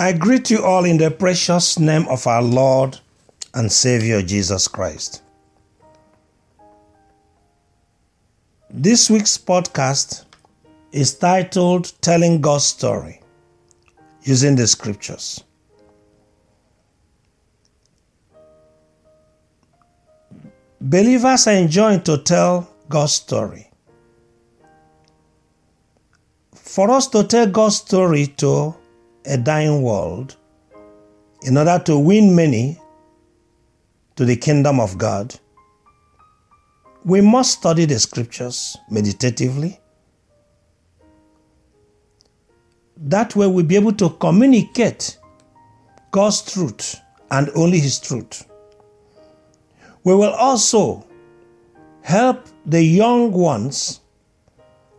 I greet you all in the precious name of our Lord and Savior Jesus Christ. This week's podcast is titled Telling God's Story using the scriptures. Believers are enjoined to tell God's story. For us to tell God's story to a dying world, in order to win many to the kingdom of God, we must study the scriptures meditatively. That way, we'll be able to communicate God's truth and only His truth. We will also help the young ones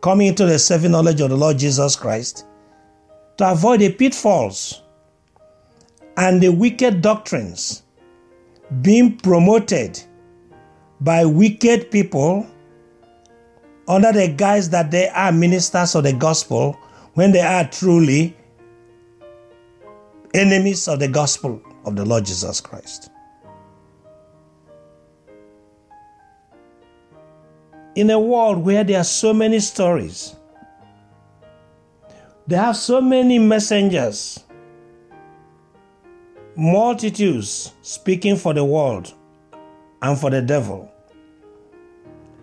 coming into the saving knowledge of the Lord Jesus Christ to avoid the pitfalls and the wicked doctrines being promoted by wicked people under the guise that they are ministers of the gospel when they are truly enemies of the gospel of the Lord Jesus Christ. In a world where there are so many stories, they have so many messengers, multitudes speaking for the world and for the devil.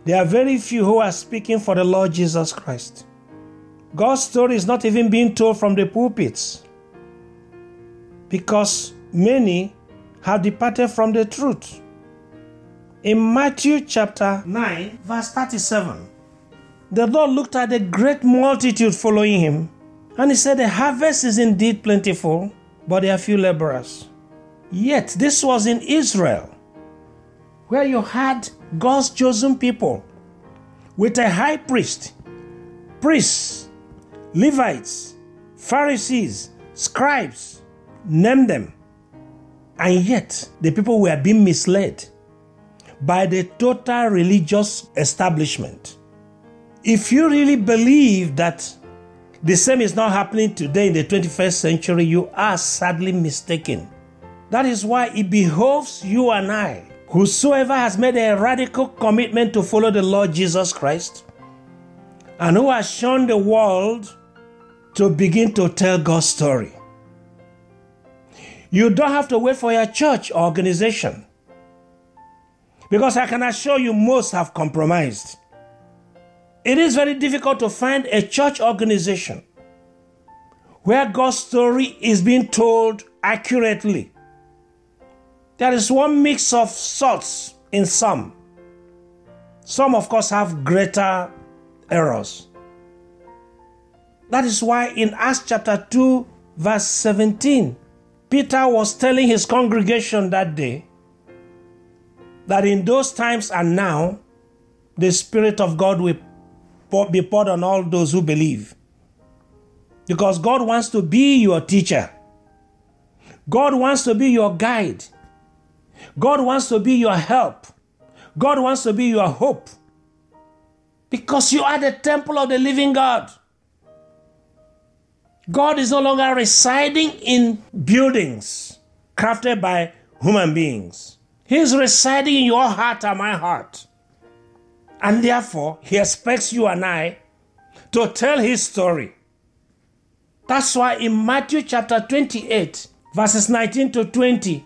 There are very few who are speaking for the Lord Jesus Christ. God's story is not even being told from the pulpits because many have departed from the truth. In Matthew chapter 9, verse 37, the Lord looked at the great multitude following him and he said, The harvest is indeed plentiful, but there are few laborers. Yet this was in Israel, where you had God's chosen people with a high priest, priests, Levites, Pharisees, scribes, name them. And yet the people were being misled by the total religious establishment. If you really believe that the same is not happening today in the 21st century, you are sadly mistaken. That is why it behoves you and I, whosoever has made a radical commitment to follow the Lord Jesus Christ, and who has shown the world to begin to tell God's story. You don't have to wait for your church or organization. Because I can assure you, most have compromised. It is very difficult to find a church organization where God's story is being told accurately. There is one mix of sorts in some. Some, of course, have greater errors. That is why in Acts chapter 2, verse 17, Peter was telling his congregation that day that in those times and now, the Spirit of God will be poured on all those who believe. Because God wants to be your teacher. God wants to be your guide. God wants to be your help. God wants to be your hope. Because you are the temple of the living God. God is no longer residing in buildings crafted by human beings. He is residing in your heart and my heart. And therefore, He expects you and I to tell His story. That's why in Matthew chapter 28, verses 19 to 20,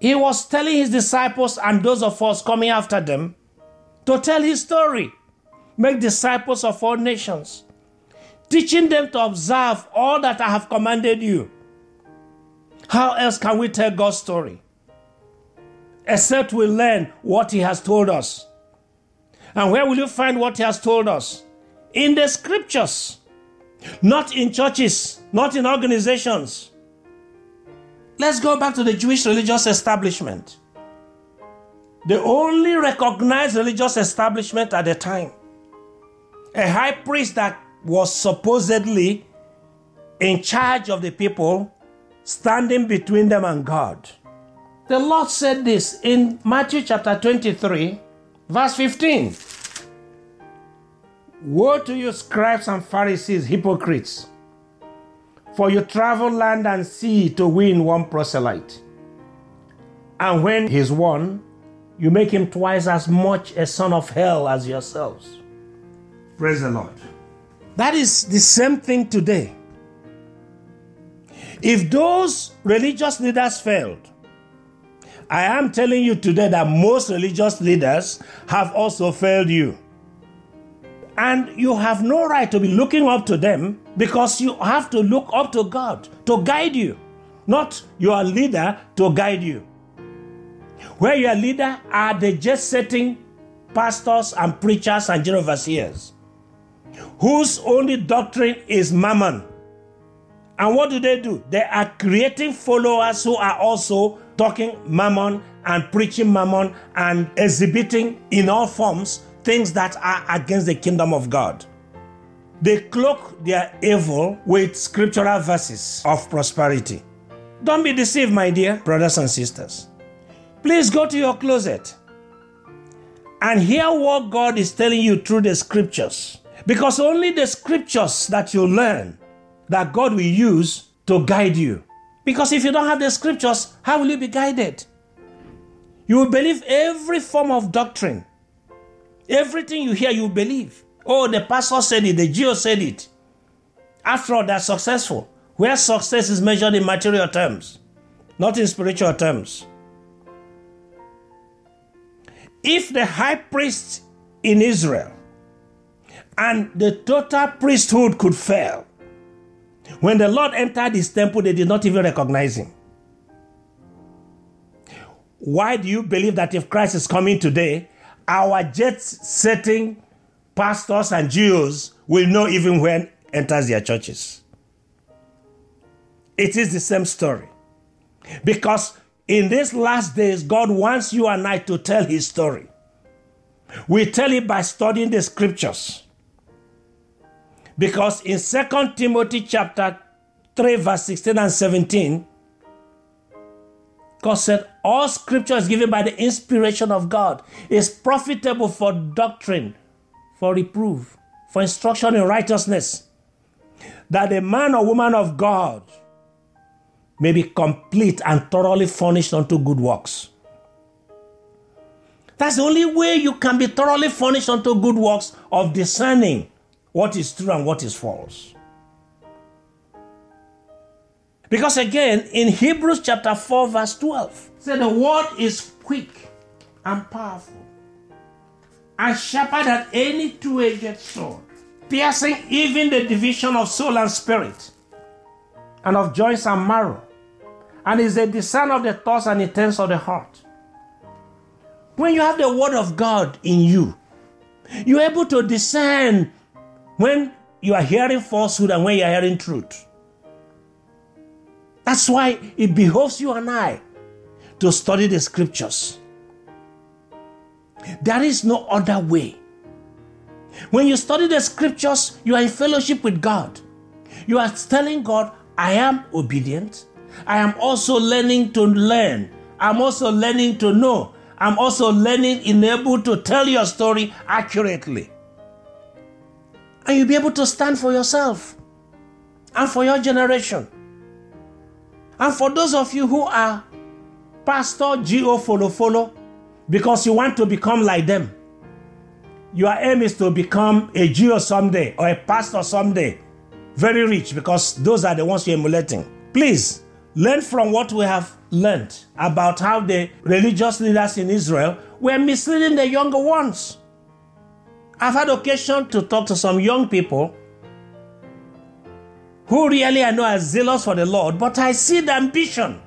He was telling His disciples and those of us coming after them to tell His story. Make disciples of all nations, teaching them to observe all that I have commanded you. How else can we tell God's story? Except we learn what He has told us. And where will you find what He has told us? In the scriptures, not in churches, not in organizations. Let's go back to the Jewish religious establishment. The only recognized religious establishment at the time a high priest that was supposedly in charge of the people, standing between them and God. The Lord said this in Matthew chapter 23, verse 15. Woe to you, scribes and Pharisees, hypocrites! for you travel land and sea to win one proselyte. And when he's won, you make him twice as much a son of hell as yourselves. Praise the Lord. That is the same thing today. If those religious leaders failed, I am telling you today that most religious leaders have also failed you. And you have no right to be looking up to them because you have to look up to God to guide you, not your leader to guide you. Where your leader are the just setting pastors and preachers and general overseers whose only doctrine is mammon. And what do they do? They are creating followers who are also talking mammon and preaching mammon and exhibiting in all forms things that are against the kingdom of God. They cloak their evil with scriptural verses of prosperity. Don't be deceived, my dear brothers and sisters. Please go to your closet and hear what God is telling you through the scriptures. Because only the scriptures that you learn that God will use to guide you. Because if you don't have the scriptures, how will you be guided? You will believe every form of doctrine. Everything you hear, you believe. Oh, the pastor said it, the GO said it. After all, they're successful. Where success is measured in material terms, not in spiritual terms. If the high priest in Israel and the total priesthood could fail, when the Lord entered his temple, they did not even recognize him. Why do you believe that if Christ is coming today, our jet setting pastors and GOs will know even when enters their churches? It is the same story. Because in these last days, God wants you and I to tell His story. We tell it by studying the scriptures. Because in 2 Timothy chapter 3, verse 16 and 17, God said, All scripture is given by the inspiration of God, is profitable for doctrine, for reproof, for instruction in righteousness, that the man or woman of God may be complete and thoroughly furnished unto good works. That's the only way you can be thoroughly furnished unto good works of discerning what is true and what is false. Because again, in Hebrews chapter 4, verse 12, said the word is quick and powerful, and sharper than any two-edged sword, piercing even the division of soul and spirit, and of joints and marrow, and is a discerner of the thoughts and intents of the heart. When you have the word of God in you, you're able to discern when you are hearing falsehood and when you are hearing truth. That's why it behoves you and I to study the scriptures. There is no other way. When you study the scriptures, you are in fellowship with God. You are telling God, I am obedient. I am also learning to learn. I'm also learning to know. I'm also learning in able to tell your story accurately and you'll be able to stand for yourself and for your generation. And for those of you who are pastor, GO, follow, follow, because you want to become like them, your aim is to become a GO someday or a pastor someday, very rich, because those are the ones you're emulating. Please learn from what we have learned about how the religious leaders in Israel were misleading the younger ones. I've had occasion to talk to some young people who really I know are zealous for the Lord, but I see the ambition.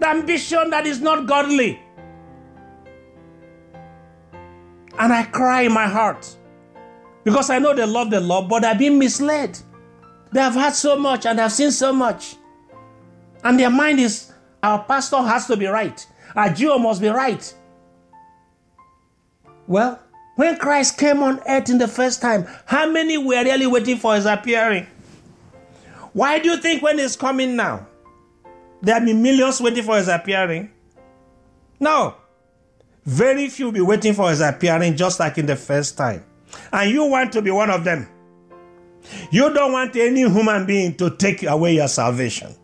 The ambition that is not godly. And I cry in my heart because I know they love the Lord, but they're being misled. They have had so much and have seen so much. And their mind is our pastor has to be right, our GO must be right. Well, when Christ came on earth in the first time, how many were really waiting for his appearing? Why do you think when he's coming now, there will be millions waiting for his appearing? No. Very few will be waiting for his appearing just like in the first time. And you want to be one of them. You don't want any human being to take away your salvation.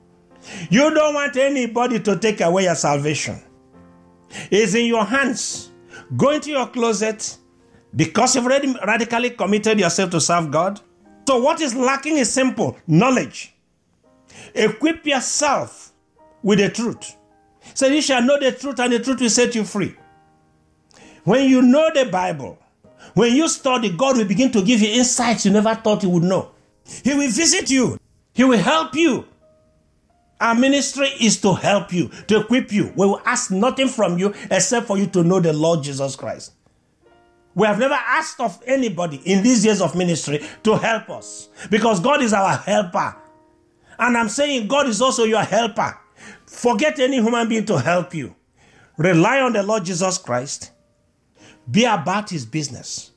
You don't want anybody to take away your salvation. It's in your hands. Go into your closet because you've already radically committed yourself to serve God. So, what is lacking is simple knowledge. Equip yourself with the truth. So, you shall know the truth, and the truth will set you free. When you know the Bible, when you study, God will begin to give you insights you never thought you would know. He will visit you, He will help you. Our ministry is to help you, to equip you. We will ask nothing from you except for you to know the Lord Jesus Christ. We have never asked of anybody in these years of ministry to help us because God is our helper. And I'm saying God is also your helper. Forget any human being to help you. Rely on the Lord Jesus Christ. Be about his business.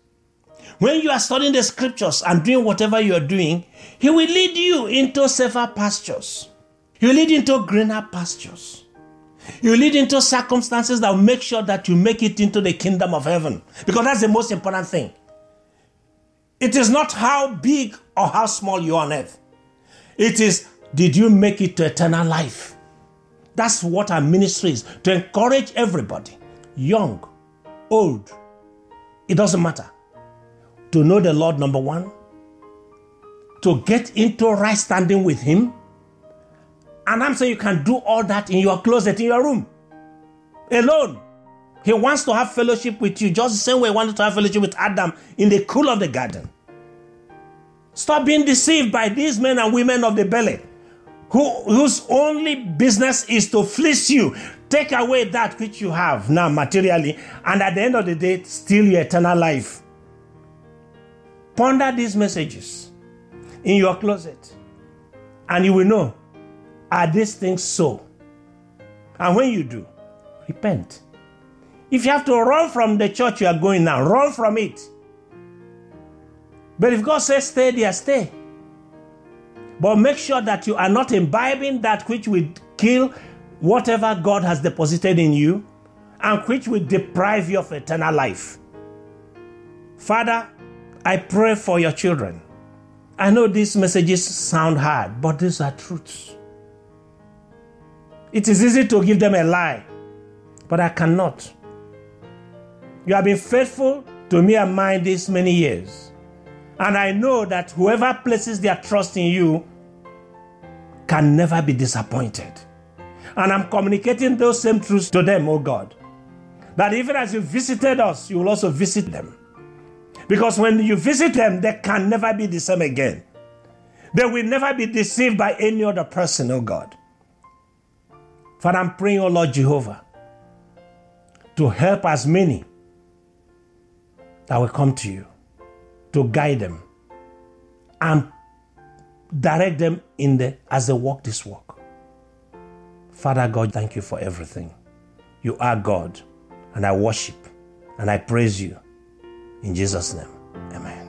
When you are studying the scriptures and doing whatever you are doing, he will lead you into safer pastures. He will lead you into greener pastures. Will lead into circumstances that will make sure that you make it into the kingdom of heaven. Because that's the most important thing. It is not how big or how small you are on earth. It is, did you make it to eternal life? That's what our ministry is to encourage everybody, young, old, it doesn't matter. To know the Lord, number one, to get into right standing with Him. And I'm saying you can do all that in your closet, in your room, alone. He wants to have fellowship with you, just the same way he wanted to have fellowship with Adam in the cool of the garden. Stop being deceived by these men and women of the belly who, whose only business is to fleece you, take away that which you have now materially, and at the end of the day, steal your eternal life. Ponder these messages in your closet, and you will know are these things so? And when you do, repent. If you have to run from the church you are going now, run from it. But if God says stay there, stay. But make sure that you are not imbibing that which will kill whatever God has deposited in you and which will deprive you of eternal life. Father, I pray for your children. I know these messages sound hard, but these are truths. It is easy to give them a lie, but I cannot. You have been faithful to me and mine these many years. And I know that whoever places their trust in you can never be disappointed. And I'm communicating those same truths to them, oh God. That even as you visited us, you will also visit them. Because when you visit them, they can never be the same again. They will never be deceived by any other person, oh God. Father, I'm praying, oh Lord Jehovah, to help as many that will come to you to guide them and direct them in the as they walk this walk. Father God, thank you for everything. You are God, and I worship and I praise you. In Jesus' name, amen.